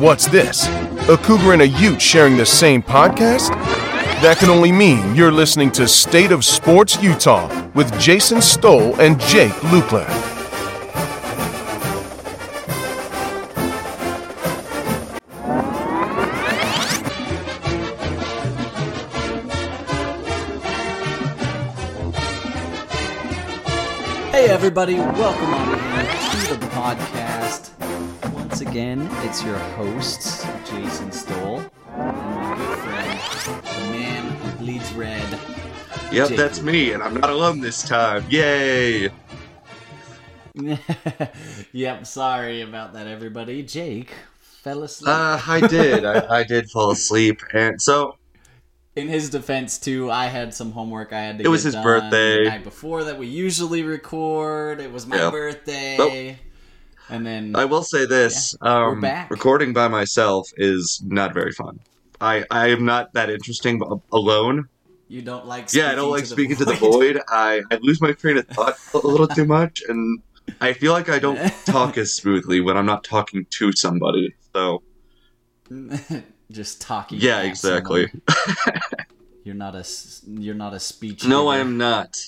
What's this? A cougar and a ute sharing the same podcast? That can only mean you're listening to State of Sports Utah with Jason Stoll and Jake Lukler. Everybody, welcome on in to the podcast. Once again, it's your hosts, Jason Stoll, and my good friend, the man who bleeds red. Yep, Jake. that's me, and I'm not alone this time. Yay! yep, sorry about that, everybody. Jake fell asleep. Uh, I did. I, I did fall asleep, and so In his defense, too, I had some homework I had to. It was his done birthday. The night before that we usually record. It was my Yep. birthday, and then I will say this: we're um, back. recording by myself is not very fun. I I am not that interesting alone. you don't like. Yeah, I don't like speaking to the void. I I lose my train of thought a little too much, and I feel like I don't talk as smoothly when I'm not talking to somebody. So Just talking. yeah, exactly. You're not a You're not a speech. No, I am not.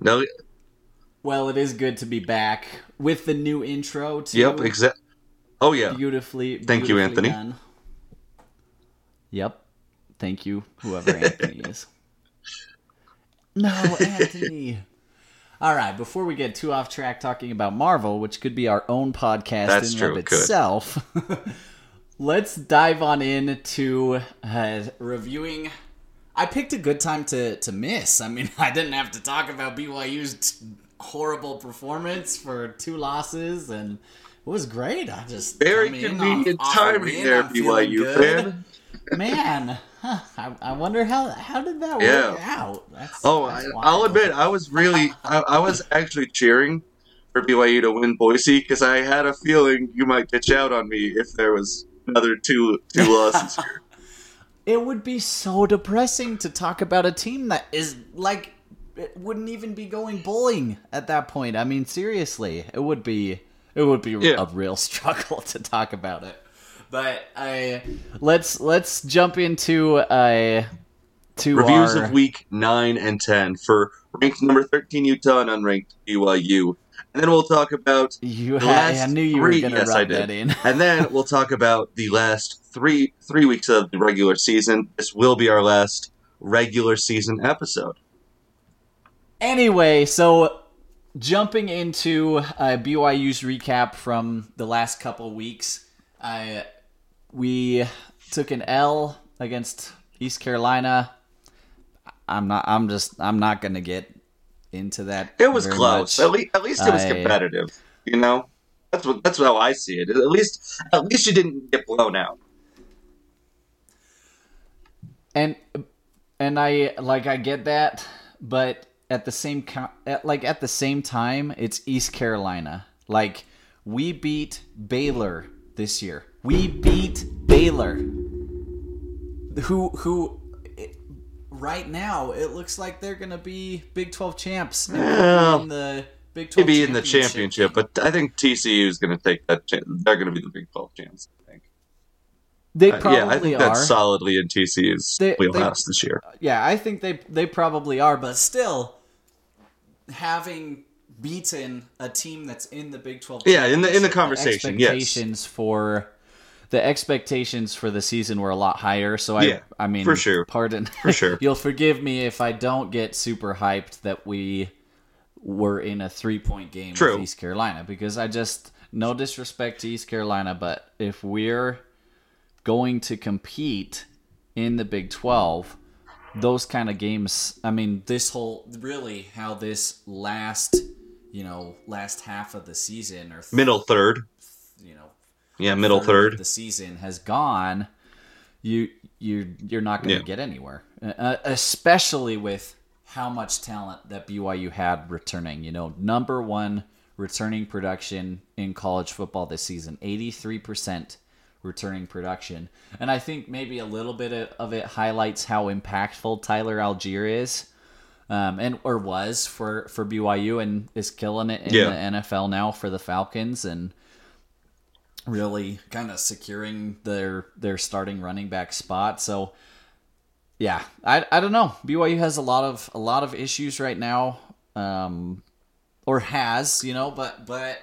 No. Well, it is good to be back with the new intro. Too. Yep. exactly. Oh yeah. Beautifully. Thank you, Anthony. Done. Yep. Thank you, whoever Anthony is. No, Anthony. All right, before we get too off track talking about Marvel, which could be our own podcast That's in true, of could. itself, let's dive on into uh, reviewing. I picked a good time to, to miss. I mean, I didn't have to talk about BYU's t- horrible performance for two losses, and it was great. I just Very convenient off- off timing win, there, BYU fan. Man, huh, I, I wonder how how did that Yeah. work out? That's, Oh, that's I, I'll admit, I was really, I, I was actually cheering for BYU to win Boise because I had a feeling you might bitch out on me if there was another two two losses here. It would be so depressing to talk about a team that is like it wouldn't even be going bowling at that point. I mean, seriously, it would be it would be Yeah. a real struggle to talk about it. But I let's let's jump into uh to Reviews our, of week nine and ten for ranked number thirteen Utah and unranked BYU, and then we'll talk about you the had, last I knew you three. were going to yes, I did. that in. and then we'll talk about the last three three weeks of the regular season. This will be our last regular season episode. Anyway, so jumping into uh, BYU's recap from the last couple weeks, uh, we took an L against East Carolina. I'm not. I'm just. I'm not gonna get into that. It was close. much. At least, at least it was I- competitive. You know, that's what that's how I see it. At least, at least you didn't get blown out. and and I like I get that, but at the same at, like at the same time, it's East Carolina. Like we beat Baylor this year. We beat Baylor. Who who right now it looks like they're gonna be Big Twelve champs. and Well, in the Big Twelve Maybe in the championship, but I think TCU is going to take that. They're going to be the Big Twelve champs. I think. they Uh, probably yeah, I think are. that's solidly in TCU's They- wheelhouse this year. Yeah, I think they they probably are, but still having beaten a team that's in the Big 12 Yeah, in the- in the conversation, yes. expectations for the expectations for the season were a lot higher, so I Yeah, I mean for sure. pardon. For sure. You'll forgive me if I don't get super hyped that we were in a 3-point game True. with East Carolina because I just no disrespect to East Carolina, but if we're going to compete in the Big 12, those kind of games, I mean, this whole really how this last, you know, last half of the season or Middle third. Yeah, middle of third. the season has gone, you you you're not going to Yeah. get anywhere, uh, especially with how much talent that BYU had returning. You know, number one returning production in college football this season. 83% returning production. And I think maybe a little bit of it highlights how impactful Tyler Allgeier is. Um, and or was for for BYU and is killing it in Yeah. the NFL now for the Falcons and really kind of securing their their starting running back spot. So yeah, I, I don't know. BYU has a lot of a lot of issues right now, um, or has you know, but but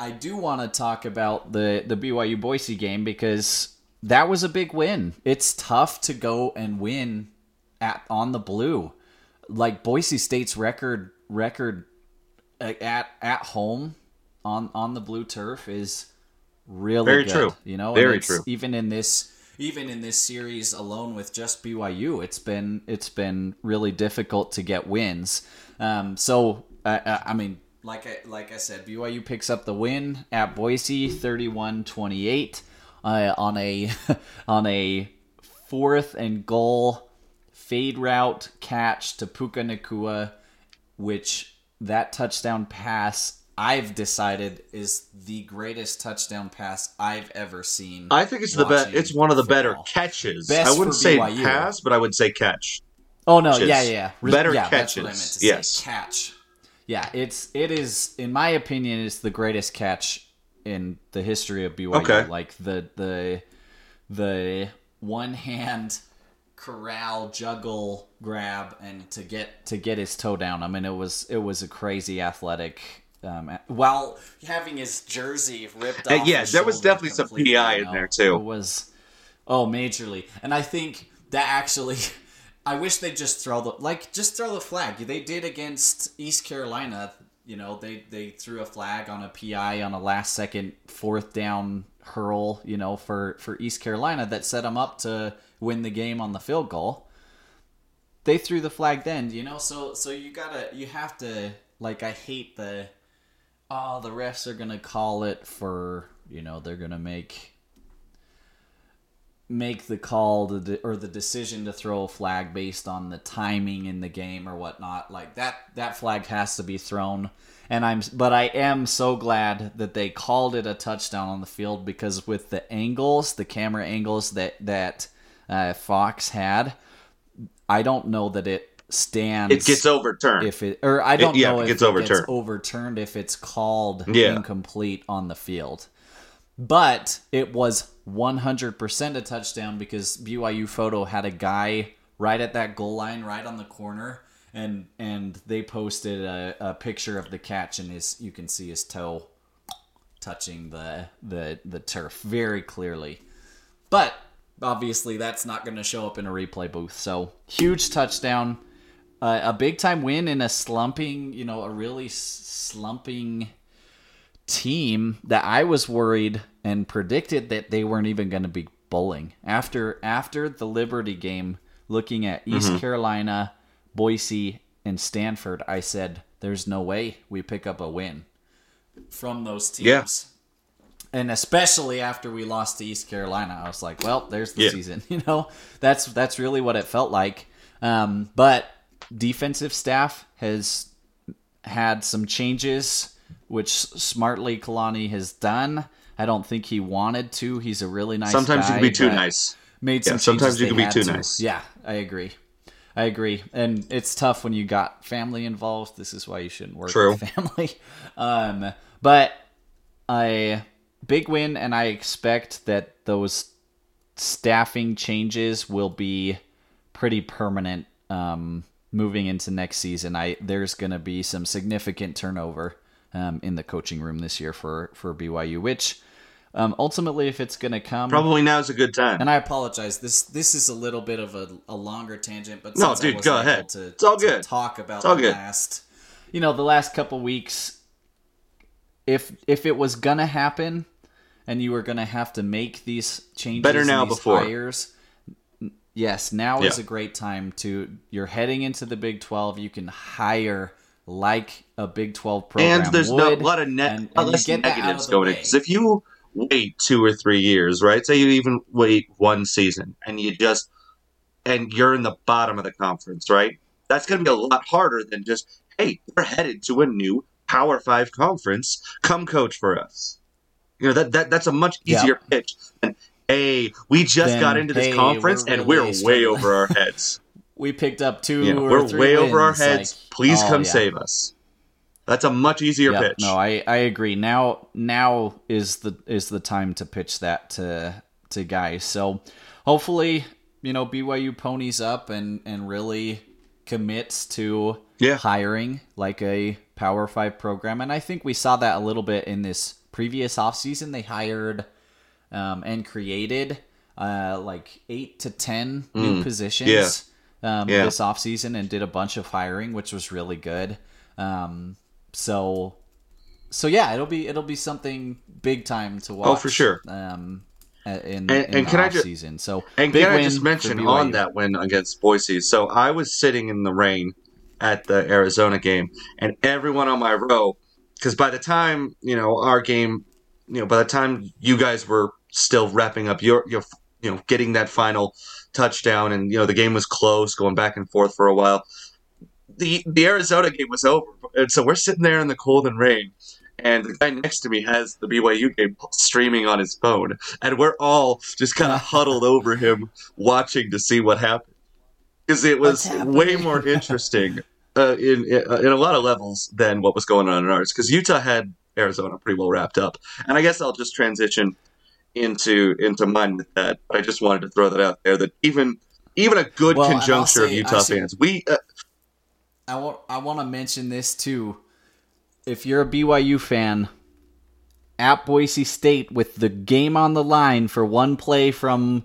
I do want to talk about the the BYU Boise game because that was a big win. It's tough to go and win at on the blue, like Boise State's record record uh, at at home on on the blue turf is really Very good, true. You know, Very true. Even in this even in this series alone with just BYU, it's been it's been really difficult to get wins. Um, so uh, uh, I mean, like I like I said, BYU picks up the win at Boise, 31-28 uh, on a on a fourth and goal fade route catch to Puka Nacua, which that touchdown pass I've decided is the greatest touchdown pass I've ever seen. I think it's the best. It's one of the better catches. Best I wouldn't say BYU. pass, but I would say catch. Oh no, catches. yeah, yeah. Re- Better yeah, That's what I meant catches, to say. yes. Catch. Yeah, it's it is in my opinion it's the greatest catch in the history of BYU. Okay. Like the the the one hand corral juggle grab and to get to get his toe down. I mean it was it was a crazy athletic um, while having his jersey ripped Uh, off. yeah, there was definitely some PI in there, too. It was oh majorly, and I think that actually. I wish they just throw the like just throw the flag. They did against East Carolina. You know, they they threw a flag on a PI on a last second fourth down hurl. You know, for for East Carolina that set them up to win the game on the field goal. They threw the flag then. You know, so so you gotta you have to like I hate the oh the refs are gonna call it for you know they're gonna make make the call to de- or the decision to throw a flag based on the timing in the game or whatnot. Like that that flag has to be thrown. And i'm but i am so glad that they called it a touchdown on the field because with the angles the camera angles that that uh, fox had i don't know that it stands It gets overturned. if it or I don't yeah, know if if it gets it overturned. gets overturned if it's called Yeah. incomplete on the field. But it was 100% a touchdown because BYU photo had a guy right at that goal line, right on the corner, and and they posted a, a picture of the catch, and his you can see his toe touching the the the turf very clearly. But obviously, that's not going to show up in a replay booth. So huge touchdown, uh, a big time win in a slumping, you know, a really slumping team that I was worried and predicted that they weren't even going to be bowling after after the Liberty game. Looking at East Carolina, Boise, and Stanford, I said, "There's no way we pick up a win from those teams." Yeah. and especially after we lost to East Carolina, I was like, "Well, there's the Yeah. season." You know, that's that's really what it felt like. Um, but defensive staff has had some changes, which smartly Kalani has done. I don't think he wanted to. He's a really nice. Sometimes you can be too nice. Made Yeah, some sometimes you can be too to. nice. Yeah, I agree. I agree, and it's tough when you got family involved. This is why you shouldn't work True. with family. Um, but a big win, and I expect that those staffing changes will be pretty permanent um, moving into next season. I there's going to be some significant turnover um, in the coaching room this year for for BYU, which um, ultimately, if it's going to come, Probably now is a good time. and I apologize. This this is a little bit of a, a longer tangent, but No, dude, go ahead. To, It's all good. talk about It's all the good. last, you know, the last couple weeks. If if it was gonna happen, and you were gonna have to make these changes, Better now these before. hires, yes, now is a great time to. You're heading into the Big Twelve. You can hire like a Big Twelve program. and there's would, no, a lot of net, and- and less get that out of negatives going in. Because if you wait two or three years, right? Say you even wait one season, and you just and you're in the bottom of the conference, right? That's going to be a lot harder than just hey, we're headed to a new Power Five conference. Come coach for us. You know that, that that's a much Yeah. easier pitch than hey, we just Then, got into this hey, conference we're and we're really way over our heads. We picked up two or we're way over our heads. like- Please Oh, come yeah. save us. That's a much easier Yep, pitch. No, I, I agree. Now now is the is the time to pitch that to to guys. So hopefully, you know, BYU ponies up and and really commits to Yeah. hiring like a Power 5 program. And I think we saw that a little bit in this previous offseason. They hired um, and created uh, like 8 to 10 new positions um, Mm. Yeah. this offseason and did a bunch of hiring, which was really good. Um, so so yeah, it'll be it'll be something big time to watch. Oh, for sure. Um, in, And- in and the can I off ju- season. So And can I just mention on that win against Boise? So I was sitting in the rain at the Arizona game, and everyone on my row, because by the time you know our game, you know by the time you guys were still wrapping up your your you know getting that final touchdown, and you know the game was close, going back and forth for a while. The the Arizona game was over, and so we're sitting there in the cold and rain. And the guy next to me has the BYU game streaming on his phone, and we're all just kind of huddled over him, watching to see what happened. Because it was way more interesting uh, in in in a lot of levels than what was going on in ours. Because Utah had Arizona pretty well wrapped up, and I guess I'll just transition into into mine with that. I just wanted to throw that out there that even even a good Well, conjuncture of Utah fans, we uh, I want I want to mention this too. If you're a BYU fan at Boise State with the game on the line for one play from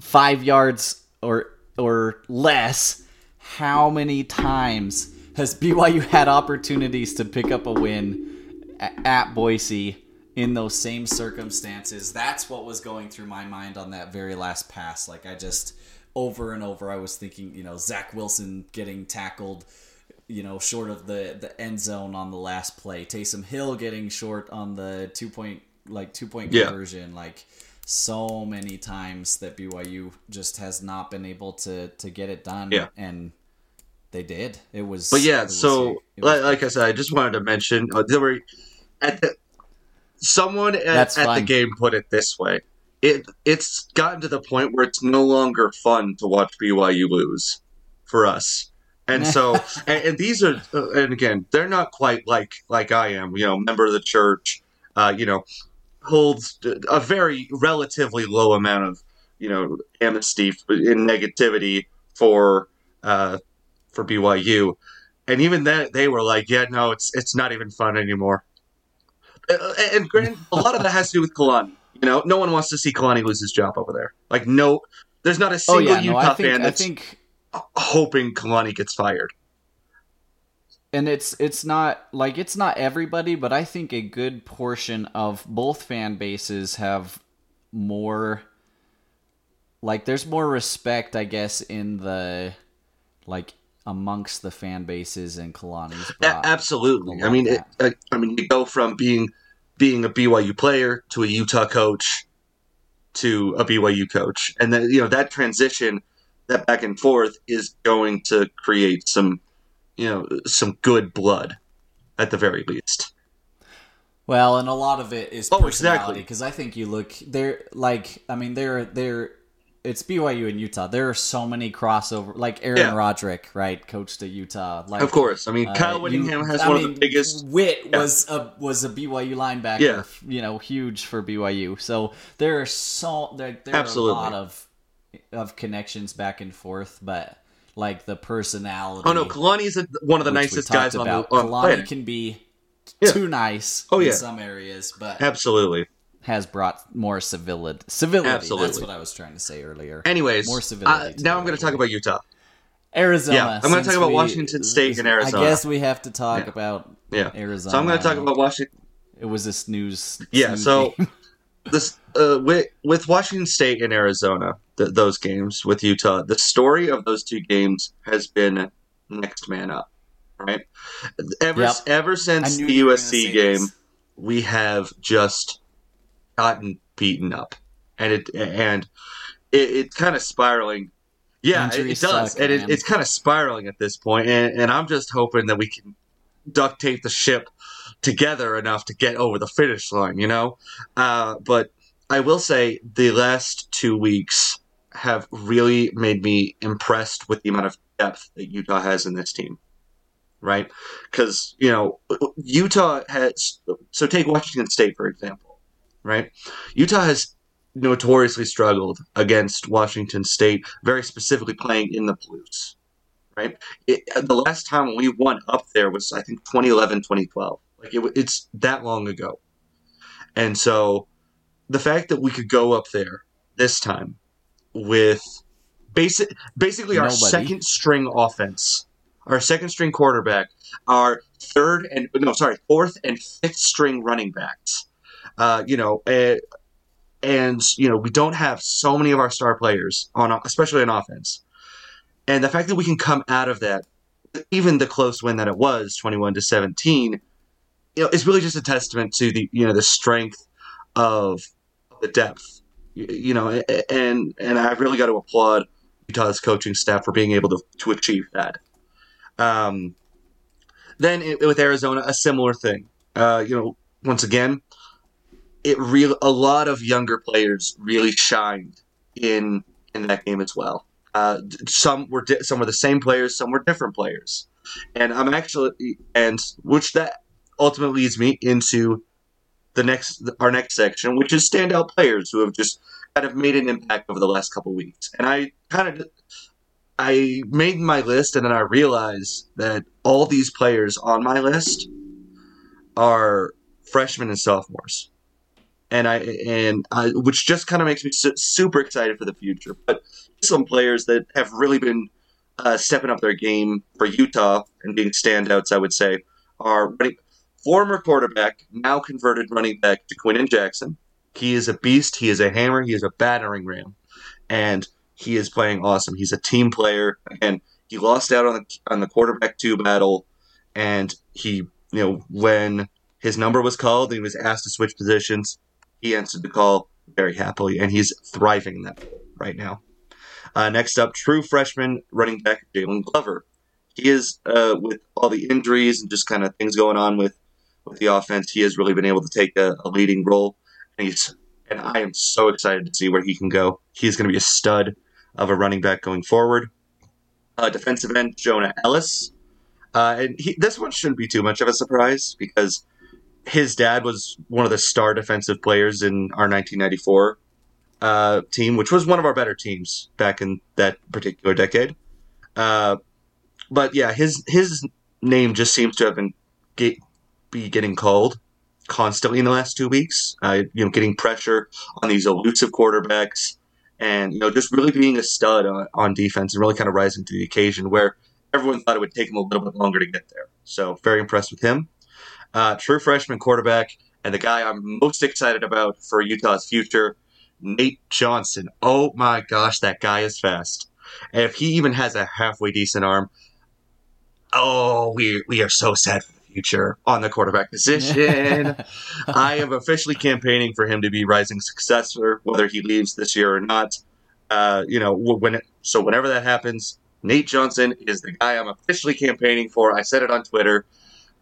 5 yards or or less, how many times has BYU had opportunities to pick up a win at Boise in those same circumstances? That's what was going through my mind on that very last pass. Like I just over and over I was thinking, you know, Zach Wilson getting tackled you know, short of the the end zone on the last play. Taysom Hill getting short on the two point like two point Yeah. conversion. Like so many times that BYU just has not been able to to get it done. Yeah. and they did. It was. But yeah, was- so like, like I said, I just wanted to mention uh, there were at the someone at, at the game put it this way: it it's gotten to the point where it's no longer fun to watch BYU lose for us. And so, and, and these are, uh, and again, they're not quite like like I am. You know, member of the church. Uh, you know, holds a very relatively low amount of you know amnesty in negativity for uh, for BYU, and even then they were like, "Yeah, no, it's it's not even fun anymore." Uh, And granted, a lot of that has to do with Kalani. You know, no one wants to see Kalani lose his job over there. Like, no, there's not a Oh single yeah, no, Utah I think fan that's think hoping Kalani gets fired. and it's it's not like it's not everybody, but I think a good portion of both fan bases have more like there's more respect, I guess, in the like amongst the fan bases and Kalani's absolutely. I mean, it, I, I mean, you go from being being a BYU player to a Utah coach to a BYU coach, and then you know that transition, that back and forth, is going to create some, you know, some good blood, at the very least. Well, and a lot of it is Oh, personality exactly. because I think you look they're like I mean they're they're it's BYU and Utah. There are so many crossover like Aaron Yeah. Roderick, right, coached at Utah. Like Of course, I mean, uh, Kyle you- Whittingham has I one of the biggest. Witt Yeah. was a was a BYU linebacker, Yeah. you know, huge for BYU. So there are so there, there Absolutely. are a lot of of connections back and forth, but like the personality. Oh no, Kalani's a, one of the nicest guys on the, about. on Kalani planet. can be Yeah. too nice Oh, in yeah. some areas, but Absolutely. Has brought more civility. Civility. That's what I was trying to say earlier. Anyways, More civility uh, now I'm going to talk about Utah. Arizona. Yeah, I'm gonna talk about we- Washington State and Arizona. I guess we have to talk Yeah. about Yeah. Arizona. So I'm going to talk about Washington. It was a snooze. Yeah, so this uh, with with Washington State and Arizona, th- those games with Utah, the story of those two games has been next man up, right? Ever Yep. ever since the you were gonna USC game, this. we have just gotten beaten up, and it and it, it's kind of spiraling. Yeah, it, it does, suck, and it, it's kind of spiraling at this point, and, and I'm just hoping that we can duct tape the ship together enough to get over the finish line, you know? Uh, but I will say the last two weeks have really made me impressed with the amount of depth that Utah has in this team. Right? Because, you know, Utah has. So take Washington State, for example. Right? Utah has notoriously struggled against Washington State, very specifically playing in the Palouse. Right? It, uh, the last time we won up there was, I think, 2011, 2012. Like, it, it's that long ago. And so the fact that we could go up there this time with basic, basically our second string offense, our second string quarterback, our third and no, sorry, fourth and fifth string running backs. Uh, you know, uh, and you know we don't have so many of our star players on, especially on offense. And the fact that we can come out of that, even the close win that it was, twenty-one to seventeen, you know, is really just a testament to the you know the strength of the depth you, you know, and and I've really got to applaud Utah's coaching staff for being able to to achieve that. Um, then it, with Arizona, a similar thing. Uh, you know, once again, it real a lot of younger players really shined in in that game as well. Uh, some were di- some were the same players, some were different players, and I'm actually and which that ultimately leads me into the next our next section, which is standout players who have just kind of made an impact over the last couple weeks. And I kind of I made my list, and then I realized that all these players on my list are freshmen and sophomores, and I and I, which just kind of makes me su- super excited for the future. But some players that have really been uh, stepping up their game for Utah and being standouts, I would say, are running, former quarterback, now converted running back Ja'Quinden Jackson. He is a beast. He is a hammer. He is a battering ram, and he is playing awesome. He's a team player, and he lost out on the on the quarterback two battle, and he you know when his number was called and he was asked to switch positions, he answered the call very happily, and he's thriving in that right now. Uh, next up, true freshman running back Jaylon Glover. He is uh, with all the injuries and just kind of things going on with with the offense. He has really been able to take a, a leading role, and he's and I am so excited to see where he can go. He's going to be a stud of a running back going forward. Uh, defensive end Jonah Elliss, uh, and he, this one shouldn't be too much of a surprise because his dad was one of the star defensive players in our 1994 uh, team, which was one of our better teams back in that particular decade. Uh, but yeah, his his name just seems to have been get, be getting called constantly in the last two weeks. Uh, you know, getting pressure on these elusive quarterbacks, and you know, just really being a stud on, on defense and really kind of rising to the occasion where everyone thought it would take him a little bit longer to get there. So very impressed with him. Uh, true freshman quarterback, and the guy I'm most excited about for Utah's future, Nate Johnson. Oh my gosh, that guy is fast. And if he even has a halfway decent arm, oh, we we are so sad for the future on the quarterback position. I am officially campaigning for him to be rising successor, whether he leaves this year or not. Uh, you know, when it, so whenever that happens, Nate Johnson is the guy I'm officially campaigning for. I said it on Twitter.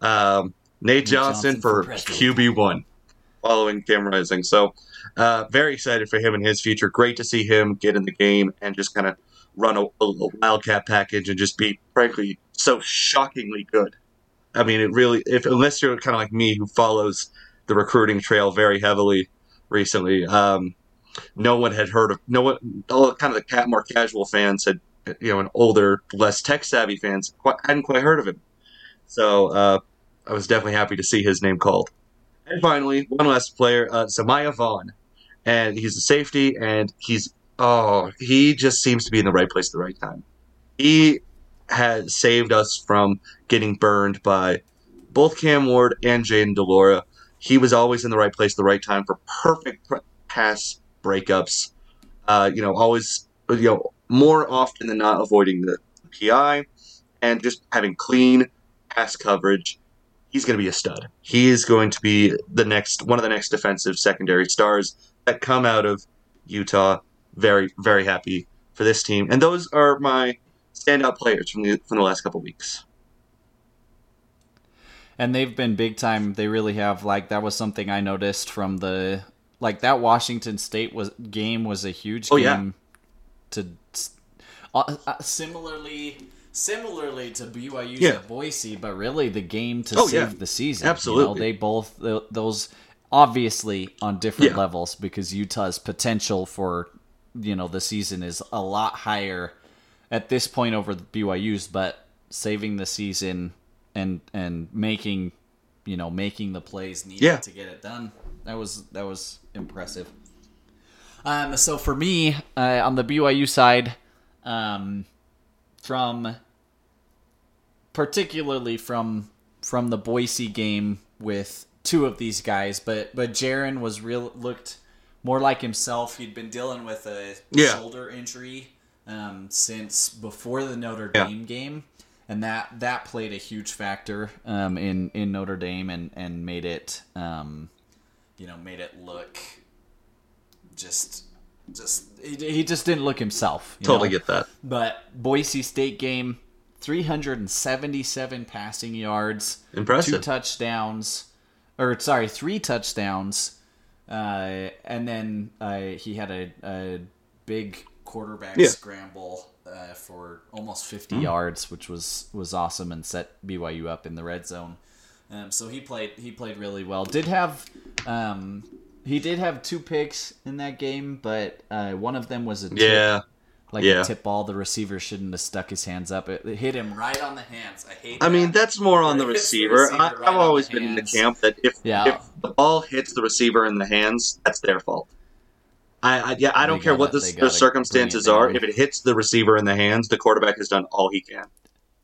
Um, Nate, Johnson, Johnson for for. QB one, following Cam Rising. So, uh, very excited for him and his future. Great to see him get in the game and just kind of run a, a wildcat package and just be, frankly, so shockingly good. I mean, it really, if unless you're kind of like me who follows the recruiting trail very heavily recently, um, no one had heard of no one. All kind of the cat more casual fans had, you know, an older, less tech savvy fans quite, hadn't quite heard of him. So uh, I was definitely happy to see his name called. And finally, one last player, uh, Samaya Vaughn, and he's a safety, and he's oh, he just seems to be in the right place at the right time. He has saved us from getting burned by both Cam Ward and Jayden de Laura. He was always in the right place at the right time for perfect pass breakups. Uh, you know, always you know more often than not avoiding the PI and just having clean pass coverage. He's going to be a stud. He is going to be the next one of the next defensive secondary stars that come out of Utah. Very very happy for this team, and those are my standout players from the from the last couple weeks. and they've been big time. They really have. Like that was something I noticed from the like that Washington State was game was a huge Oh, game yeah. to uh, uh, similarly similarly to BYU's Yeah. at Boise, but really the game to Oh, save yeah. the season. You know, Absolutely. they both those obviously on different Yeah. levels because Utah's potential for you know the season is a lot higher at this point over the BYU's, but saving the season and and making you know making the plays needed to get it done that was that was impressive. Um, so for me uh, on the BYU side, um, from particularly from from the Boise game with two of these guys, but but Jaren was real looked more like himself. He'd been dealing with a Yeah. shoulder injury um, since before the Notre Yeah. Dame game, and that that played a huge factor um, in in Notre Dame and and made it um, you know made it look just just he, he just didn't look himself. you Totally know? get that. But Boise State game, 377 passing yards, Impressive. two touchdowns, or sorry, three touchdowns, uh, and then uh, he had a, a big quarterback Yeah. scramble uh, for almost 50 yards, which was was awesome and set BYU up in the red zone. Um, so he played he played really well. Did have um, he did have two picks in that game, but uh, one of them was a tip Yeah. like Yeah. a tip ball. The receiver shouldn't have stuck his hands up. It, it hit him right on the hands. I hate. I mean, that's more on the hits the receiver. receiver I, right on always been in the camp that if, Yeah. if the ball hits the receiver in the hands, that's their fault. I, I yeah, I don't care what the, the circumstances are. If it hits the receiver in the hands, the quarterback has done all he can.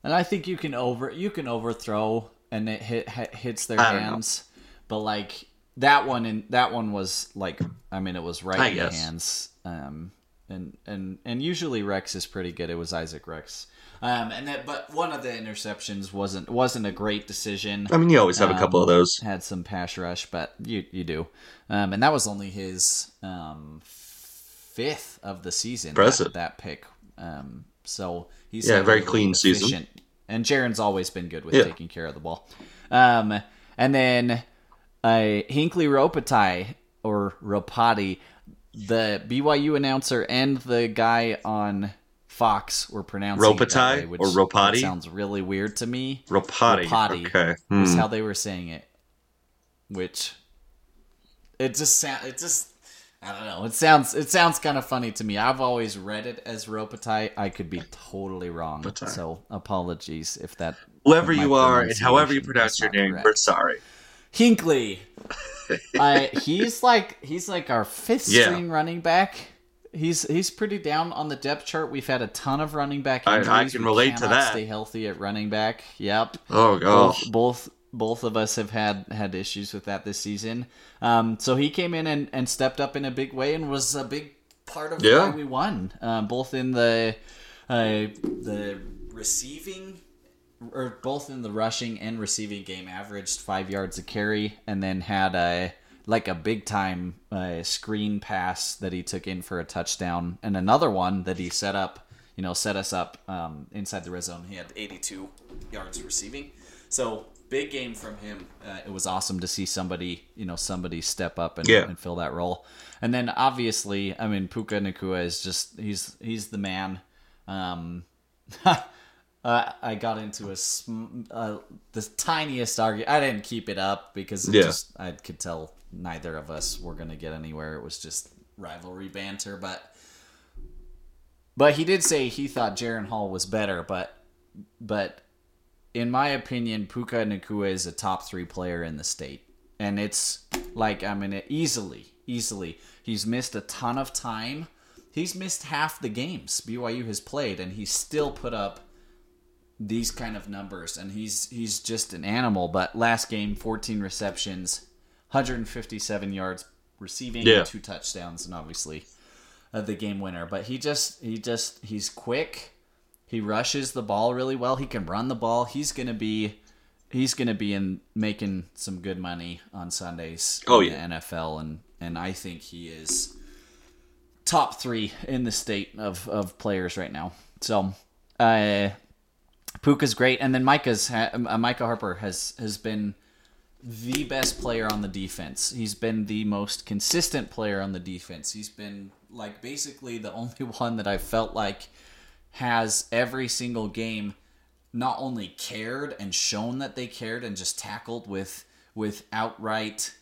and I think you can over you can overthrow and it hit, hit hits their know. hands, but like that one and that one was like I mean it was right I in the guess. hands. Um, and and and usually Rex is pretty good. It was Isaac Rex. Um, and that but one of the interceptions wasn't wasn't a great decision. I mean, you always have a couple of Um, those. Had some pass rush, but you you do, um, and that was only his um, fifth of the season. Impressive. That, that pick. Um, so he's Yeah, a very really clean season. efficient- And Jaren's always been good with Yeah. taking care of the ball. Um, and then uh, Hinckley Ropatai or Ropati, the BYU announcer and the guy on Fox were pronouncing Ropatai way, which or Ropati? sounds really weird to me Ropati, Rapati Okay. Hmm. how they were saying it, which it just sound it just I don't know. It sounds it sounds kind of funny to me. I've always read it as Ropatai. I could be totally wrong. Ropatai. So apologies if that Whoever if you are and however you pronounce your name, correct. we're sorry. Hinckley. I he's like he's like our fifth Yeah. string running back. He's he's pretty down on the depth chart. We've had a ton of running back I- I can We relate to that. Stay healthy at running back. Yep. Oh, God. both both both of us have had had issues with that this season. Um, so he came in and, and stepped up in a big way and was a big part of Yeah. why we won. Um, both in the uh, the receiving or both in the rushing and receiving game averaged five yards a carry and then had a like a big time uh, screen pass that he took in for a touchdown and another one that he set up you know set us up um, inside the red zone. He had 82 yards receiving. So big game from him. Uh, it was awesome to see somebody you know somebody step up and, Yeah. and fill that role. And then obviously i mean Puka Nacua is just he's he's the man. Um Uh, I got into a sm- uh, the tiniest argument. I didn't keep it up because it Yeah. just I could tell neither of us were gonna get anywhere. It was just rivalry banter, but but he did say he thought Jaren Hall was better, but but in my opinion, Puka Nacua is a top three player in the state, and it's like I mean easily, easily. He's missed a ton of time. He's missed half the games BYU has played, and he's still put up these kind of numbers and he's he's just an animal but last game 14 receptions 157 yards receiving Yeah. two touchdowns and obviously uh, the game winner but he just he just he's quick he rushes the ball really well he can run the ball he's gonna be he's gonna be in making some good money on sundays Oh, in yeah. the nfl and and i think he is top three in the state of, of players right now. So, uh, Puka's great, and then Micah's uh, Micah Harper has has been the best player on the defense. He's been the most consistent player on the defense. He's been like basically the only one that I felt like has every single game not only cared and shown that they cared and just tackled with with outright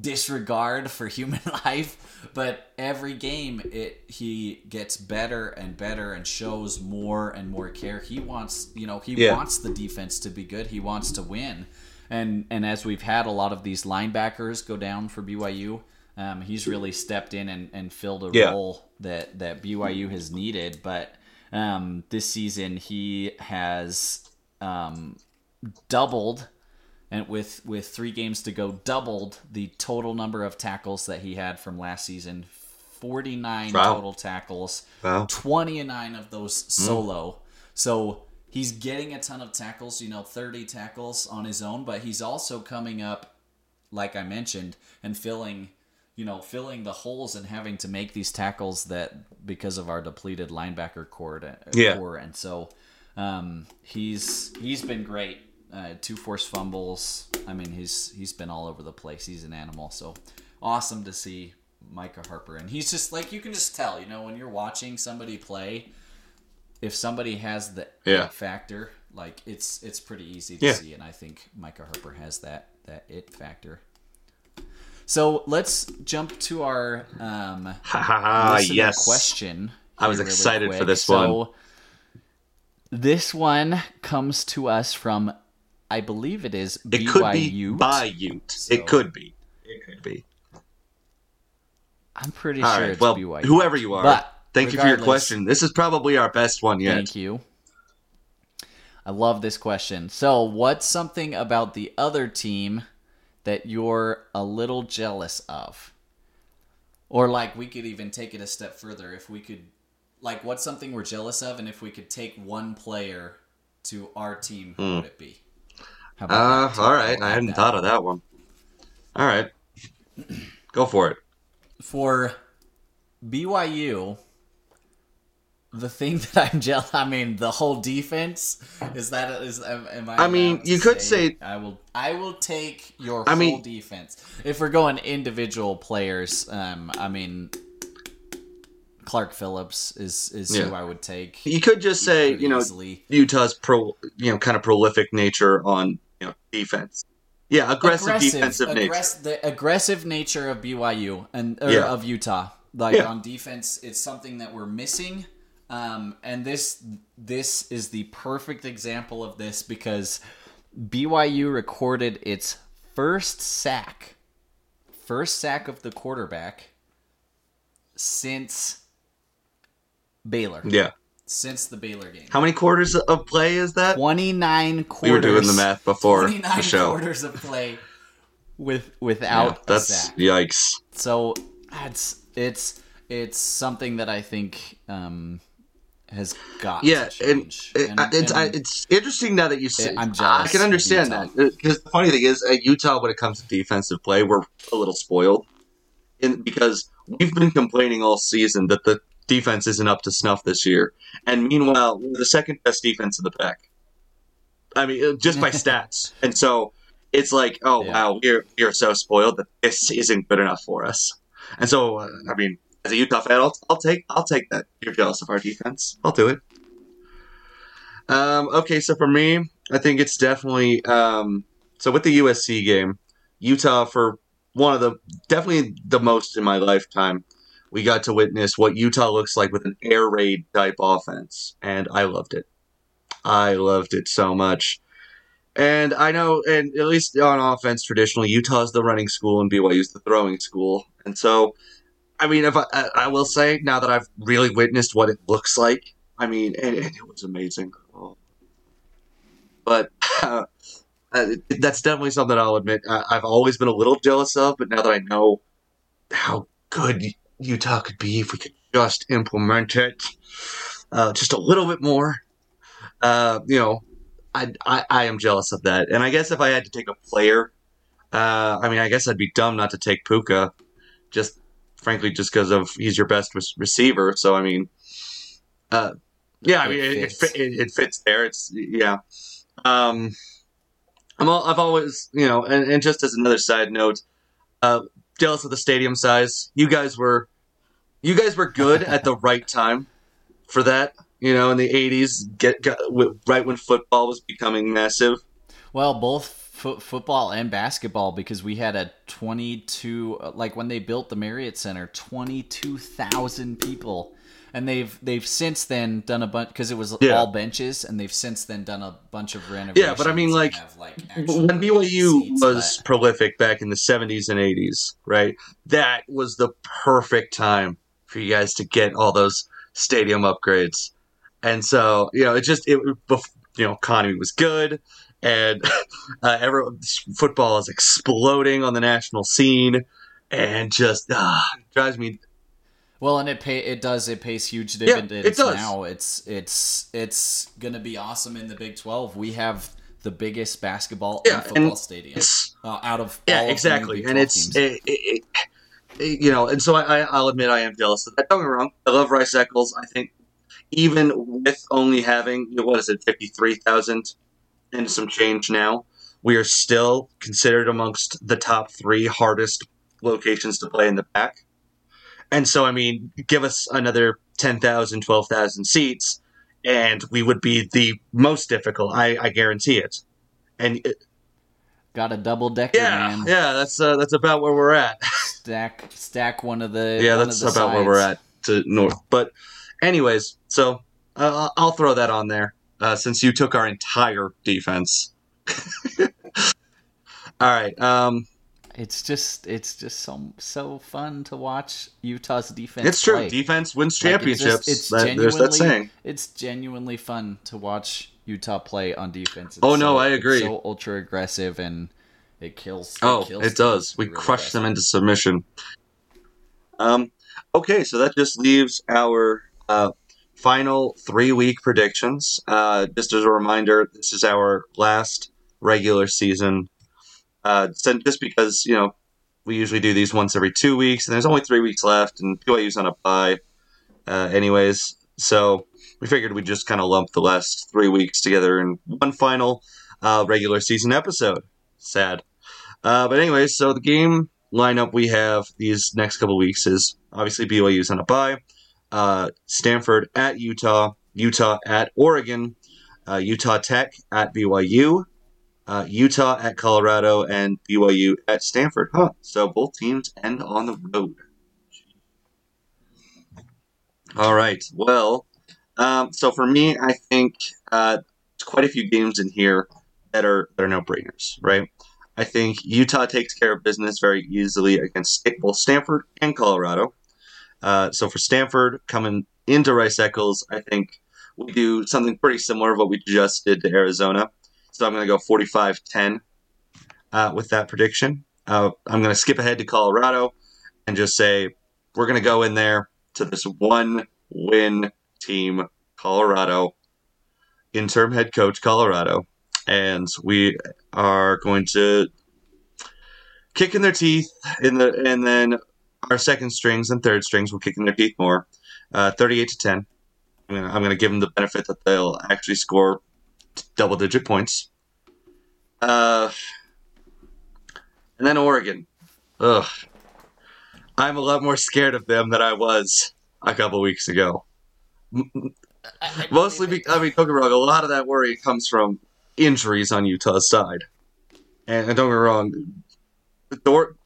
disregard for human life but every game it he gets better and better and shows more and more care he wants you know he Yeah. wants the defense to be good he wants to win and and as we've had a lot of these linebackers go down for BYU um, he's really stepped in and, and filled a Yeah. role that that BYU has needed but um, this season he has um, doubled and with with three games to go, doubled the total number of tackles that he had from last season. Forty nine Wow. total tackles. Wow. Twenty nine of those solo. So he's getting a ton of tackles. You know, thirty tackles on his own, but he's also coming up, like I mentioned, and filling. You know, filling the holes and having to make these tackles that because of our depleted linebacker corps, to, Yeah. corps. and so um, he's he's been great. Uh, two forced fumbles. I mean, he's he's been all over the place. He's an animal. So awesome to see Micah Harper, and he's just like you can just tell. You know, when you're watching somebody play, if somebody has the Yeah. it factor, like it's it's pretty easy to Yeah. see, and I think Micah Harper has that that it factor. So let's jump to our um, Yes. question. I was really excited for this So, one. This one comes to us from, I believe it is It BYU. could be by Ute. So- It could be. It could be. I'm pretty All sure right. it's Well, BYU. whoever you are, But thank you for your question. This is probably our best one yet. Thank you. I love this question. So, what's something about the other team that you're a little jealous of? Or like we could even take it a step further if we could like what's something we're jealous of and if we could take one player to our team, who hmm. would it be? How. Uh, all right. I hadn't that. thought of that one. All right. Go for it. for BYU, the thing that I'm jealous, I mean, the whole defense is that is am, am I? I mean, you could say- I will. I will take your I whole mean- defense. If we're going individual players, um, I mean, Clark Phillips is is who I would take. You could just say, you know, easily. Utah's pro, you know, kind of prolific nature on you know defense. Yeah, aggressive, defensive nature. The aggressive nature of BYU and or Yeah. of Utah, like Yeah. on defense, it's something that we're missing. Um, and this this is the perfect example of this because BYU recorded its first sack, first sack of the quarterback since Baylor, Yeah. Since the Baylor game. How many quarters of play is that? 29 quarters. We quarters. were doing the math before 29 the show. quarters of play with without a that's sack. yikes. So it's it's it's something that I think um, has got Yeah, to and, change. it- And- it's I, and it's interesting now that you say. I'm jealous I can understand that because the funny thing is, at Utah, when it comes to defensive play, we're a little spoiled, in because we've been complaining all season that the defense isn't up to snuff this year, and meanwhile, we're the second best defense in the Pac. I mean, uh, just by stats, and so it's like, oh Yeah. wow, we're we are so spoiled that this isn't good enough for us, and so uh, I mean. As a Utah fan, I'll, I'll take I'll take that. You're jealous of our defense. I'll do it. Um, okay, so for me, I think it's definitely um, so with the USC game, Utah for one of the definitely the most in my lifetime. We got to witness what Utah looks like with an air raid type offense, and I loved it. I loved it so much. And I know, and at least on offense, traditionally Utah's the running school and BYU's the throwing school, and so I mean, if I, I, will say now that I've really witnessed what it looks like, I mean, and, and it was amazing. But uh, that's definitely something I'll admit I've always been a little jealous of. But now that I know how good Utah could be if we could just implement it uh, just a little bit more, uh, you know, I, I I am jealous of that. And I guess if I had to take a player, uh, I mean, I guess I'd be dumb not to take Puka. Just frankly, just because of he's your best re- receiver. So I mean, uh, Yeah, I mean, it, it, fits. it, it fits there. It's yeah. Um, I'm all, I've always you know, and, and just as another side note, uh, jealous of the stadium size. You guys were, you guys were good at the right time for that. You know, in the '80s, get, right when football was becoming massive. Well, both fo- football and basketball because we had a 22 like when they built the Marriott Center, 22,000 people. And they've they've since then done a bunch because it was Yeah. all benches, and they've since then done a bunch of renovations. Yeah, but I mean, like, have, like when BYU was but- prolific back in the 70s and 80s, right? That was the perfect time for you guys to get all those stadium upgrades. And so, you know, it just it bef- you know, economy was good and uh, everyone football is exploding on the national scene and just ah, drives me Well, and it pay it does it pays huge it dividends does. now. It's it's it's gonna be awesome in the Big Twelve. We have the biggest basketball Yeah, and football and stadium uh, out of Yeah, all of the exactly. And it's it, it, it, you know, and so I, I, I'll admit I am jealous of that. Don't get me wrong. I love Rice Eccles. I think even with only having you know, what is it, fifty three thousand and some change now, we are still considered amongst the top three hardest locations to play in the Pac. And so, I mean, give us another 10,000, 12,000 seats, and we would be the most difficult. I, I guarantee it. And it, Got a double decker, yeah, man. yeah, that's uh, that's about where we're at. Stack stack one of the yeah, that's the about where we're at to north. But, anyways, so uh, I'll throw that on there uh, since you took our entire defense. All right. Um, It's just it's just so so fun to watch Utah's defense. it's true. play. Defense wins Like, it's just- championships. it's That- there's that genuinely saying. it's genuinely fun to watch Utah play on defense. It's Oh, no, so- I it's agree. so ultra aggressive and it kills. Oh, kills it does. We really crush them into submission. Um, okay, so that just leaves our uh, final three week predictions. Uh, just as a reminder, this is our last regular season. Uh, just because you know we usually do these once every two weeks, and there's only three weeks left, and BYU's on a bye, uh, anyways. So we figured we'd just kind of lump the last three weeks together in one final uh, regular season episode. Sad. Uh, but anyways, so the game lineup we have these next couple weeks is obviously BYU's on a bye, uh, Stanford at Utah, Utah at Oregon, uh, Utah Tech at BYU, uh, Utah at Colorado, and BYU at Stanford. Huh. So both teams end on the road. All right. Well, um, so for me, I think uh, there's quite a few games in here that are that are no brainers, right? I think Utah takes care of business very easily against both Stanford and Colorado. Uh, so for Stanford coming into Rice Eccles, I think we do something pretty similar to what we just did to Arizona. So I'm going to go 45 10 uh, with that prediction. Uh, I'm going to skip ahead to Colorado and just say we're going to go in there to this one win team, Colorado, interim head coach, Colorado. And we are going to kick in their teeth in the and then our second strings and third strings will kick in their teeth more. Uh, 38 to 10. I'm I'm gonna give them the benefit that they'll actually score double digit points. Uh, and then Oregon. Ugh. I'm a lot more scared of them than I was a couple weeks ago. M- Mostly, be, I mean, don't get me wrong. A lot of that worry comes from injuries on Utah's side, and, and don't get me wrong. Dor-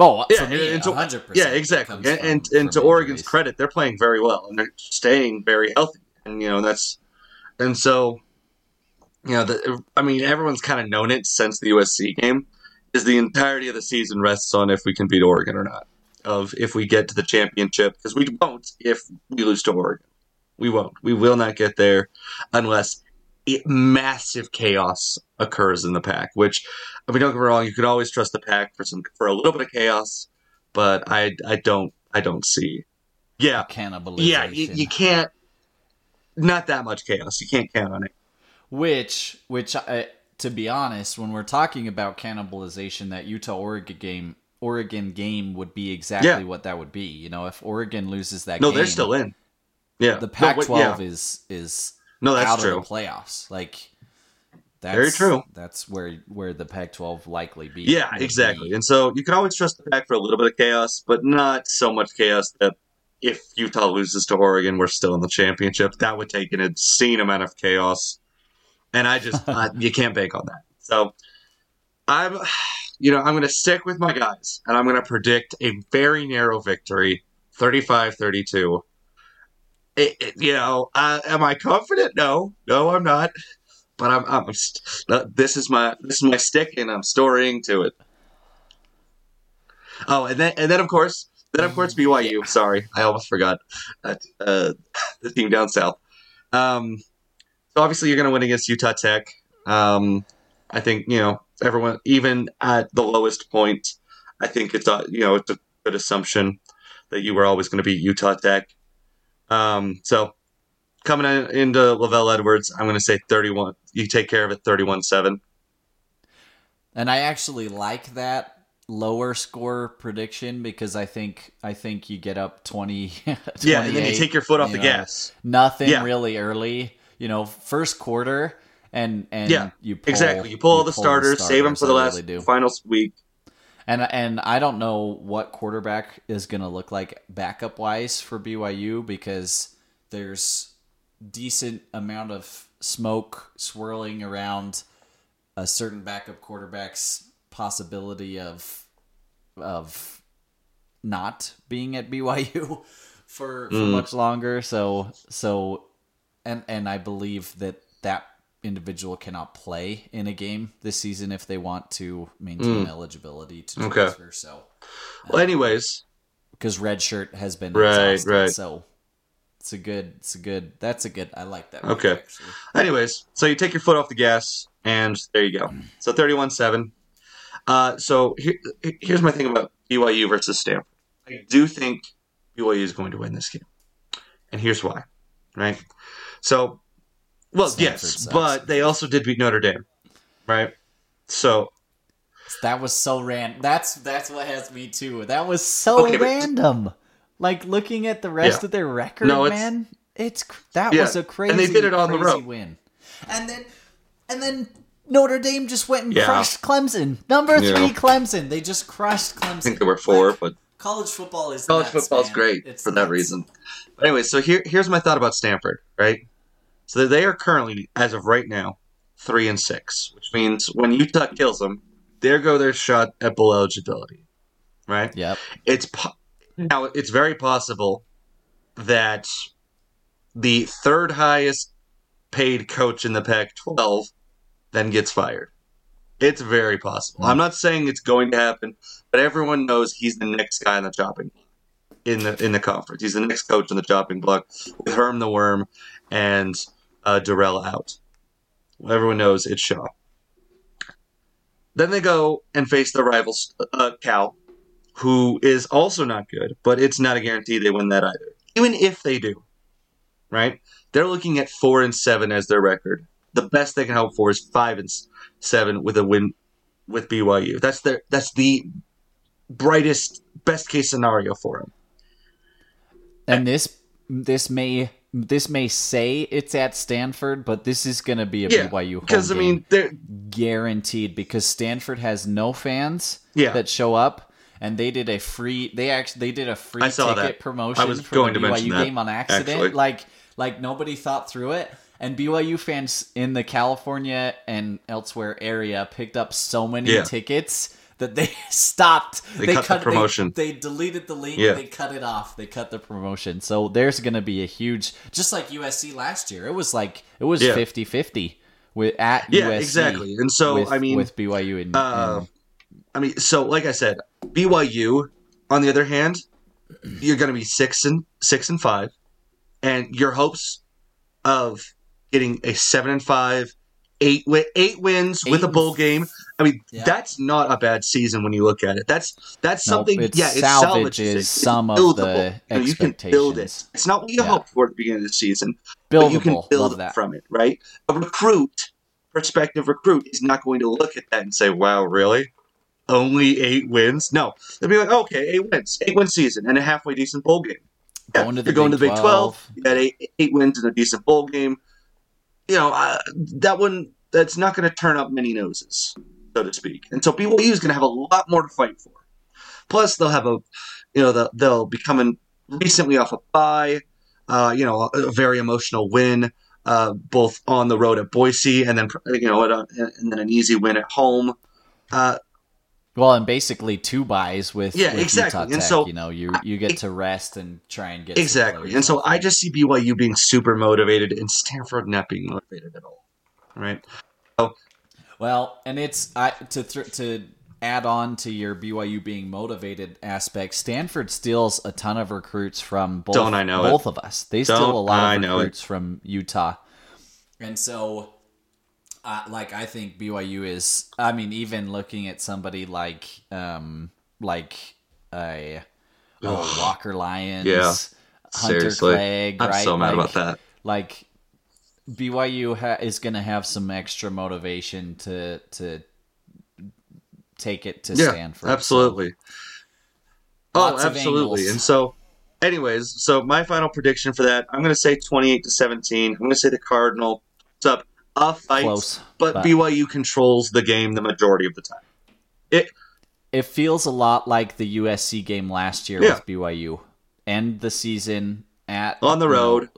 Oh, yeah, for me, and to- 100%. yeah, exactly. And from- and, and to Oregon's injuries. credit, they're playing very well and they're staying very healthy. And you know that's and so you know the, I mean everyone's kind of known it since the USC game. Is the entirety of the season rests on if we can beat Oregon or not. Of if we get to the championship because we won't if we lose to Oregon. We won't. We will not get there unless it, massive chaos occurs in the Pac. Which, I mean, don't get me wrong. You could always trust the Pac for some for a little bit of chaos, but I I don't I don't see. Yeah, cannibalization. yeah. You, you can't. Not that much chaos. You can't count on it. Which, which, uh, to be honest, when we're talking about cannibalization, that Utah Oregon game, Oregon game would be exactly Yeah. what that would be. You know, if Oregon loses that, game No, game, they're still in. Yeah, the Pac what- twelve yeah. is is No, that's out true. of the playoffs. Like that's, Very true. That's where where the Pac twelve likely be. Yeah, exactly. be. And so you can always trust the Pac for a little bit of chaos, but not so much chaos that if Utah loses to Oregon, we're still in the championship. That would take an obscene amount of chaos, and I just uh, you can't bank on that. So I'm, you know, I'm going to stick with my guys, and I'm going to predict a very narrow victory, 35-32. It, it- you know, uh, am I confident? No, no, I'm not. But I'm, I'm st- this is my this is my stick, and I'm storing to it. Oh, and then and then of course, then of course BYU. Sorry, I almost forgot uh, uh, the team down south. Um, obviously you're going to win against Utah Tech. Um, I think you know everyone, even at the lowest point, I think it's a you know it's a good assumption that you were always going to beat Utah Tech. Um, so coming in, into LaVell Edwards, I'm going to say 31. You take care of it, 31-7. And I actually like that lower score prediction because I think I think you get up 20 Yeah, and then you take your foot off you the know, gas. Nothing Yeah. really early, you know, first quarter and and Yeah, you pull, Exactly. You pull all the starters, save them for the last really final week. And and I don't know what quarterback is going to look like backup wise for BYU because there's decent amount of smoke swirling around a certain backup quarterback's possibility of of not being at BYU for, for Mm. much longer. So so and and I believe that that individual cannot play in a game this season if they want to maintain eligibility to Mm. Okay. transfer. So Well, anyways, because red shirt has been Right, right. So it's a good, it's a good. That's a good. I like that. Okay. anyways, so you take your foot off the gas, and there you go. So 31-7. Uh, so here, here's my thing about BYU versus Stanford. I do think BYU is going to win this game, and here's why. Right. So, well, Stanford yes, sucks. but they also did beat Notre Dame, right? So That was so random. That's that's what has me too. That was so Okay, but- random. Like looking at the rest Yeah. of their record, No, it's- man. It's that Yeah, was a crazy. and they did it on the crazy road. win. And then, and then Notre Dame just went and Yeah. crushed Clemson. Number Yeah. three, Clemson. They just crushed Clemson. I think there were four, Like, but college football is college nuts, football's man. great It's for that nuts. reason. But anyway, so here here's my thought about Stanford, right? So they are currently, as of right now, three and six, which means when Utah kills them, there go their shot at bowl eligibility, right? Yep. It's po- now it's very possible that the third highest paid coach in the Pac-12 then gets fired. It's very possible. Mm-hmm. I'm not saying it's going to happen, but everyone knows he's the next guy on the chopping block in the in the conference. He's the next coach on the chopping block with Herm the Worm and uh, Dorrell out. Well, everyone knows it's Shaw. Then they go and face their rivals, uh, Cal, who is also not good, but it's not a guarantee they win that either. Even if they do, right? They're looking at four and seven as their record. The best they can hope for is five and seven with a win with BYU. That's their that's the brightest, best case scenario for them. And this this may this may say it's at Stanford, but this is going to be a Yeah, BYU home because I mean, they're guaranteed because Stanford has no fans Yeah. that show up, and they did a free they actually they did a free I saw ticket that. promotion I was for going the to BYU mention that, game on accident. actually. Like like nobody thought through it. And BYU fans in the California and elsewhere area picked up so many Yeah. tickets that they stopped. They cut the promotion. They, deleted the link. Yeah. They cut it off. They cut the promotion. So there's going to be a huge, just like USC last year. It was like it was Yeah. 50-50 with at Yeah, USC. exactly. And so, with, I mean, with BYU and, Uh, and I mean, so like I said, BYU, on the other hand, you're going to be six and six and five, and your hopes of getting a seven and five, eight wins Eight with a bowl game. I mean, Yeah. that's not a bad season when you look at it. That's that's Nope, something. it yeah, it salvages salvages it. It's some of the You know, you can build it. It's not what you Yeah. hoped for at the beginning of the season, but you can build that. from it, right? A recruit, prospective recruit, is not going to look at that and say, "Wow, really? Only eight wins?" No, they'll be like, "Okay, eight wins, eight win season, and a halfway decent bowl game." Yeah, Going to the you're going Big to the Big 12. 12. You had eight, eight wins in a decent bowl game. You know, uh, that one, that's not going to turn up many noses, so to speak. And so BYU is going to have a lot more to fight for. Plus, they'll have a, you know, they'll, they'll be coming recently off a bye, uh, you know, a, a very emotional win, uh, both on the road at Boise and then, you know, a, and then an easy win at home. Uh, Well, and basically two byes with Yeah, with exactly. And so- you know, you you get to rest and try and get Exactly. And so. I just see BYU being super motivated and Stanford not being motivated at all. Right? Well, and it's I to th- to add on to your BYU being motivated aspect. Stanford steals a ton of recruits from both Don't I know it. both of us. They steal Don't a lot I of recruits from Utah, and so. Uh, like I think BYU is. I mean, even looking at somebody like, um, like a oh, Walker Lyons, Yeah. Hunter Seriously. Clegg, I'm right? so mad Like- about that. like BYU ha- is going to have some extra motivation to to take it to Yeah, Stanford. absolutely. Oh, absolutely. And so, anyways, so my final prediction for that, I'm going to say 28 to 17. I'm going to say the Cardinal puts up a fight, Close, but, but- BYU controls the game the majority of the time. It It feels a lot like the USC game last year Yeah. with BYU. End the season at on the you know, road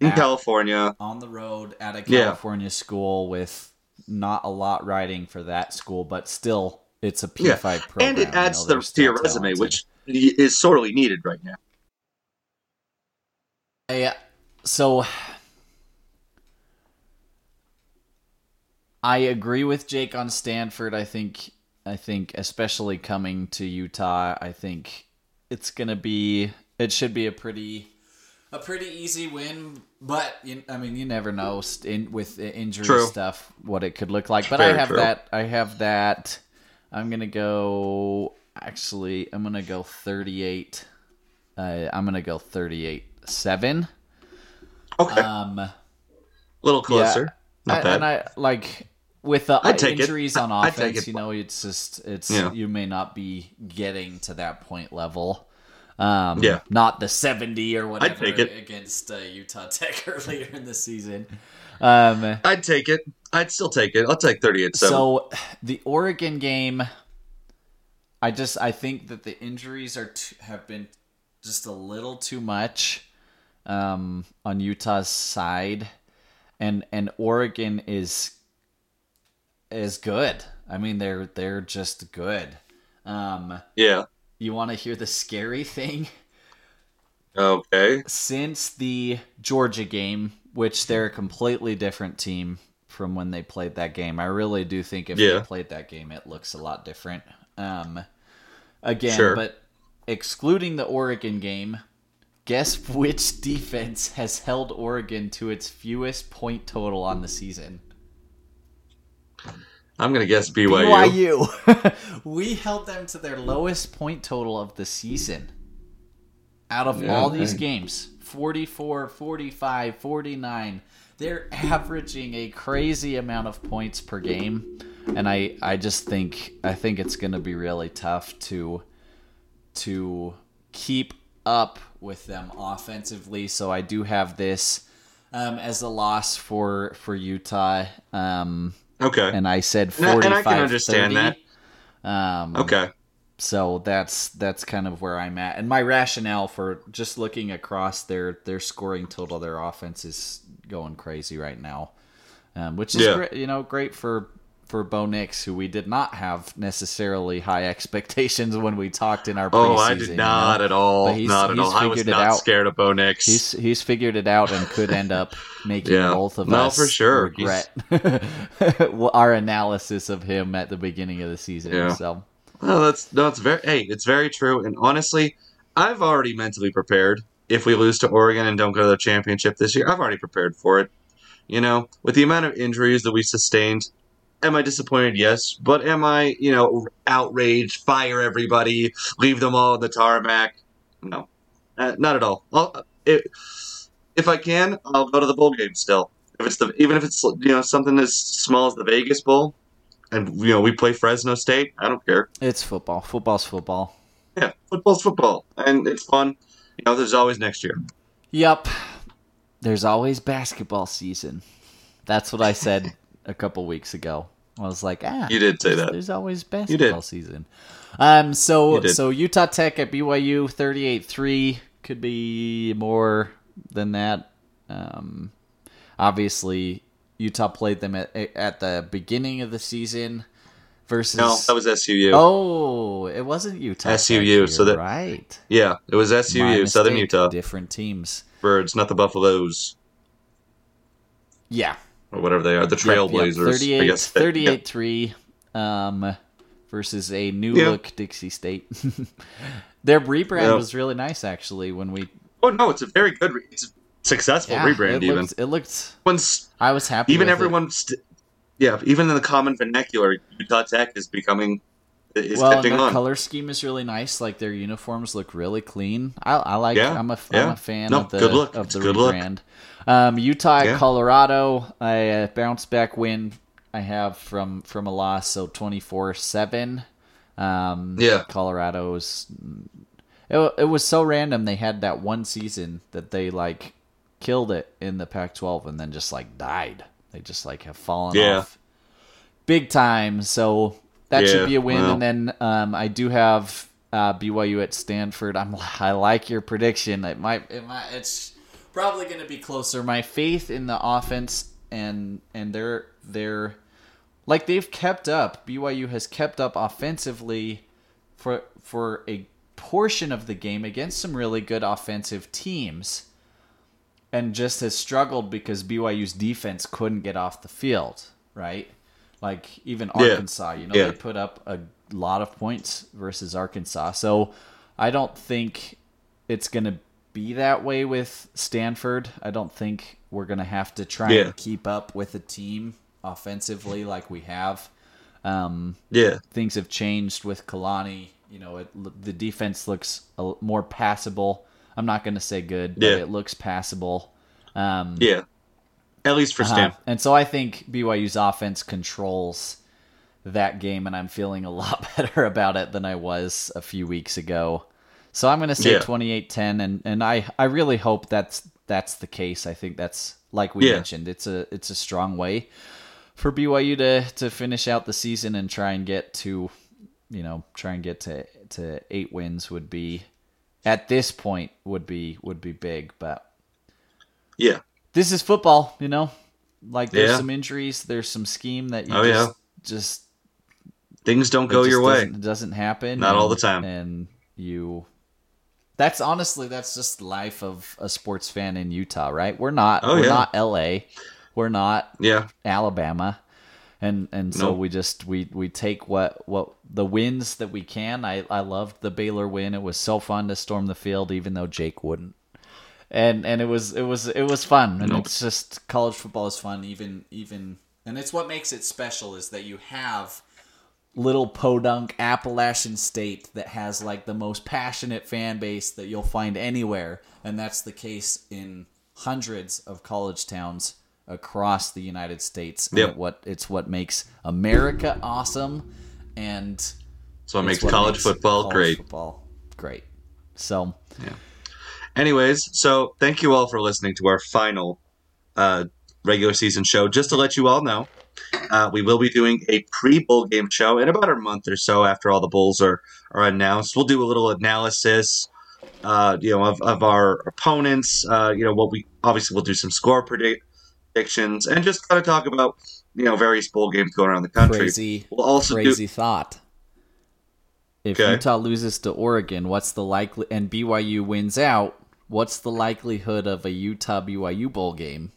in at- California. on the road at a Yeah. California school with not a lot riding for that school, but still it's a P5 Yeah, program. and it adds know, to, to your resume, talented. which is sorely needed right now. Yeah. Uh, so I agree with Jake on Stanford. I think I think especially coming to Utah, I think it's going to be it should be a pretty a pretty easy win, but you, I mean you never know in, with injury True. stuff what it could look like. But I have true. that I have that I'm going to go actually I'm going to go 38 uh, I'm going to go 38 7. Okay, Um, a little closer. Not I- bad. And I like with the take it. injuries on offense, you know, it's just it's Yeah. you may not be getting to that point level. Um, Yeah. not the seventy or whatever take it. against uh, Utah Tech earlier in the season. Um, I'd take it. I'd still take it. I'll take 38 7. so the Oregon game, I just I think that the injuries are t- have been just a little too much um, on Utah's side, and and Oregon is is good. I mean they're they're just good. Um, yeah. You want to hear the scary thing? Okay. since the Georgia game, which they're a completely different team from when they played that game. I really do think if Yeah. they played that game, it looks a lot different. Um, again, Sure. but excluding the Oregon game, guess which defense has held Oregon to its fewest point total on the season? I'm going to guess BYU. BYU. we held them to their lowest point total of the season. Out of Yeah, all these hey. games, 44, 45, 49, they're averaging a crazy amount of points per game. And I, I just think I think it's going to be really tough to to keep up with them offensively. So I do have this um, as a loss for for Utah. Um, Okay. and I said And I- and I can understand 30. Um, okay. So that's that's kind of where I'm at, and my rationale for just looking across their their scoring total, their offense is going crazy right now, um, which is Yeah. great, you know great for for Bo Nix, who we did not have necessarily high expectations when we talked in our Oh, preseason. I you did know? not at all. But he's- not at he's all. I was not out. scared of Bo Nix. He's he's figured it out and could end up making Yeah. both of No, us for sure. regret our analysis of him at the beginning of the season. Yeah. So No, that's no, it's very. Hey, it's very true. And honestly, I've already mentally prepared. If we lose to Oregon and don't go to the championship this year, I've already prepared for it. You know, with the amount of injuries that we sustained, am I disappointed? Yes, but am I, you know, outraged? Fire everybody, leave them all on the tarmac? No, uh, not at all. I'll, it, if I can, I'll go to the bowl game still. If it's the even if it's you know something as small as the Vegas Bowl, and you know we play Fresno State, I don't care. it's football. Football's football. Yeah, football's football, and it's fun. You know, there's always next year. Yep. There's always basketball season. That's what I said a couple weeks ago. I was like, ah, You did say that. There's always basketball season. Um, so so Utah Tech at BYU 38-3 could be more than that. Um, obviously Utah played them at at the beginning of the season versus No, that was SUU. Oh, it wasn't Utah. SUU, You're so that- right. Yeah, it was SUU, Southern. Utah. Different teams. Birds, not the Buffaloes Yeah. Or whatever they are, the Yep, yep. Trailblazers. I 38, guess. 38 3 um, versus a new Yeah. look Dixie State. Their rebrand was really nice, actually. When we Oh no, it's a very good, re- it's a successful yeah, rebrand. it even looked, it looked. Once, I was happy. even everyone, st- yeah, even in the common vernacular, Utah Tech is becoming is Well, and catching their on. color scheme is really nice. Like their uniforms look really clean. I, I like. Yeah, I'm a, yeah. am a fan No, of the good look. of It's the good look. rebrand. Um, Utah Yeah. Colorado. I uh, bounce back win. I have from from a loss, so twenty four seven. Um, Yeah. Colorado's. It, it was so random. They had that one season that they like killed it in the Pac-12 and then just like died. They just like have fallen Yeah. off big time. So that should be a win. well. And then um, I do have uh, BYU at Stanford. I'm I like your prediction. It might it might it's probably going to be closer. My faith in the offense and and their their like they've kept up. BYU has kept up offensively for for a portion of the game against some really good offensive teams and just has struggled because BYU's defense couldn't get off the field, right? Like even Yeah. Arkansas, you know, Yeah. they put up a lot of points versus Arkansas. So I don't think it's going to be that way with Stanford. I don't think we're going to have to try Yeah. and keep up with a team offensively like we have. Um, yeah, things have changed with Kalani. You know, it, the defense looks a, more passable. I'm not going to say good, but Yeah. it looks passable. Um, yeah. At least for uh-huh. And so I think BYU's offense controls that game, and I'm feeling a lot better about it than I was a few weeks ago. So I'm going to say Yeah. 28-10, and, and I, I really hope that's that's the case. I think that's like we Yeah. mentioned. It's a it's a strong way for BYU to to finish out the season and try and get to you know try and get to to eight wins would be at this point would be would be big, but Yeah, this is football, you know. Like there's Yeah. some injuries, there's some scheme that you Oh, just yeah. just things don't go your way. Doesn't, doesn't happen. Not all the time. And you That's honestly that's just life of a sports fan in Utah, right? We're not Oh, we're yeah. not LA. We're not Yeah, Alabama. And and so Nope. we just we we take what what the wins that we can. I I loved the Baylor win. It was so fun to storm the field even though Jake wouldn't. And and it was it was it was fun. And Nope. it's just college football is fun even even and it's what makes it special is that you have little podunk Appalachian state that has like the most passionate fan base that you'll find anywhere, and that's the case in hundreds of college towns across the United States. And Yep. what it's what makes America awesome, and so it makes college makes football college great. Football great. So Anyways, so thank you all for listening to our final uh, regular season show. Just to let you all know, uh, we will be doing a pre-bowl game show in about a month or so after all the bowls are are announced. We'll do a little analysis, uh, you know, of, of our opponents. Uh, you know, what we obviously we'll do some score predict- predictions and just kind of talk about you know various bowl games going around the country. crazy, We'll also do thought. If Okay. Utah loses to Oregon, what's the likely and BYU wins out? What's the likelihood of a Utah BYU bowl game?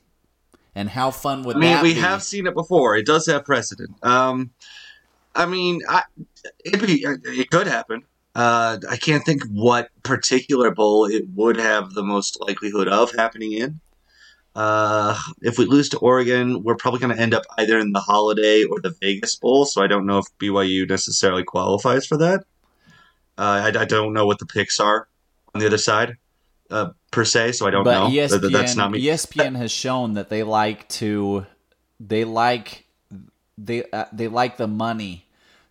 And how fun would I mean, that we be? have seen it before. It does have precedent. Um, I mean, I, it'd be it could happen. Uh, I can't think what particular bowl it would have the most likelihood of happening in. Uh, if we lose to Oregon, we're probably going to end up either in the Holiday or the Vegas Bowl. So I don't know if BYU necessarily qualifies for that. Uh, I, I don't know what the picks are on the other side, uh, per se. So I don't but know. ESPN, That- that's not me. ESPN has shown that they like to, they like, they uh, they like the money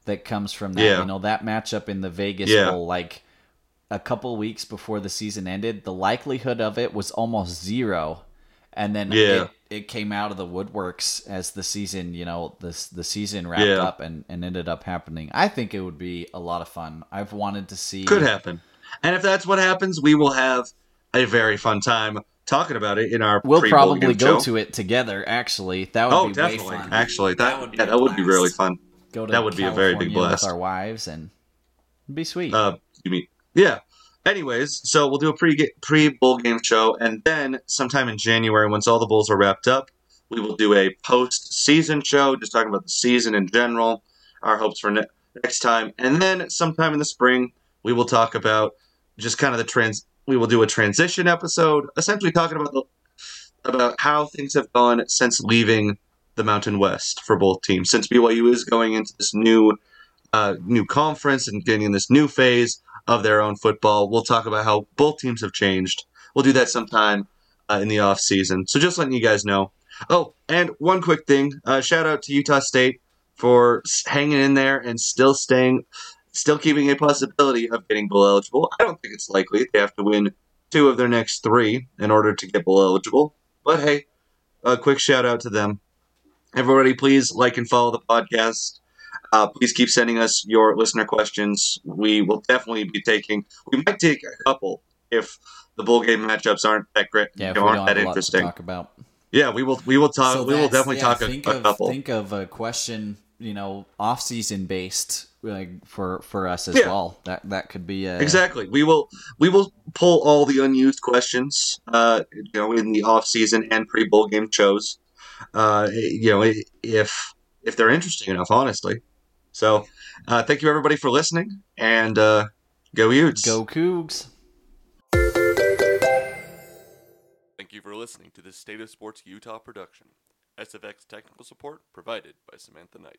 that comes from that. Yeah. You know that matchup in the Vegas Yeah. Bowl, like a couple weeks before the season ended, the likelihood of it was almost zero. And then Yeah. it, it came out of the woodworks as the season, you know, this the season wrapped Yeah. up and, and ended up happening. I think it would be a lot of fun. I've wanted to see Could happen. And if that's what happens, we will have a very fun time talking about it in our We'll probably go show. to it together. Actually, that would Oh, be definitely. way fun. Actually, that, That would be yeah, that would be really fun. Go to that would be a very big California blast. with our wives and it'd be sweet. Uh, you mean yeah. Anyways, so we'll do a pre pre bowl game show, and then sometime in January, once all the bowls are wrapped up, we will do a post season show, just talking about the season in general, our hopes for ne- next time, and then sometime in the spring, we will talk about just kind of the trans. We will do a transition episode, essentially talking about the about how things have gone since leaving the Mountain West for both teams, since BYU is going into this new uh, new conference and getting in this new phase of their own football. We'll talk about how both teams have changed. We'll do that sometime uh, in the off season. So just letting you guys know. Oh, and one quick thing: uh, shout out to Utah State for hanging in there and still staying, still keeping a possibility of getting bowl eligible. I don't think it's likely they have to win two of their next three in order to get bowl eligible. But hey, a quick shout out to them. Everybody, please like and follow the podcast. Uh, please keep sending us your listener questions. We will definitely be taking. We might take a couple if the bowl game matchups aren't that great, yeah, if you know, we aren't that have a lot to interesting. talk about. Yeah, we will. We will talk. So we will definitely yeah, talk a, think a of, couple. Think of a question, you know, off season based, like for for us as Yeah. well. That that could be a Exactly. We will we will pull all the unused questions, uh, you know, in the off season and pre bowl game shows. Uh, you know, if if they're interesting enough, honestly. So, uh, thank you everybody for listening, and uh, go Utes. Go Cougs. Thank you for listening to this State of Sports Utah production. SFX technical support provided by Samantha Knight.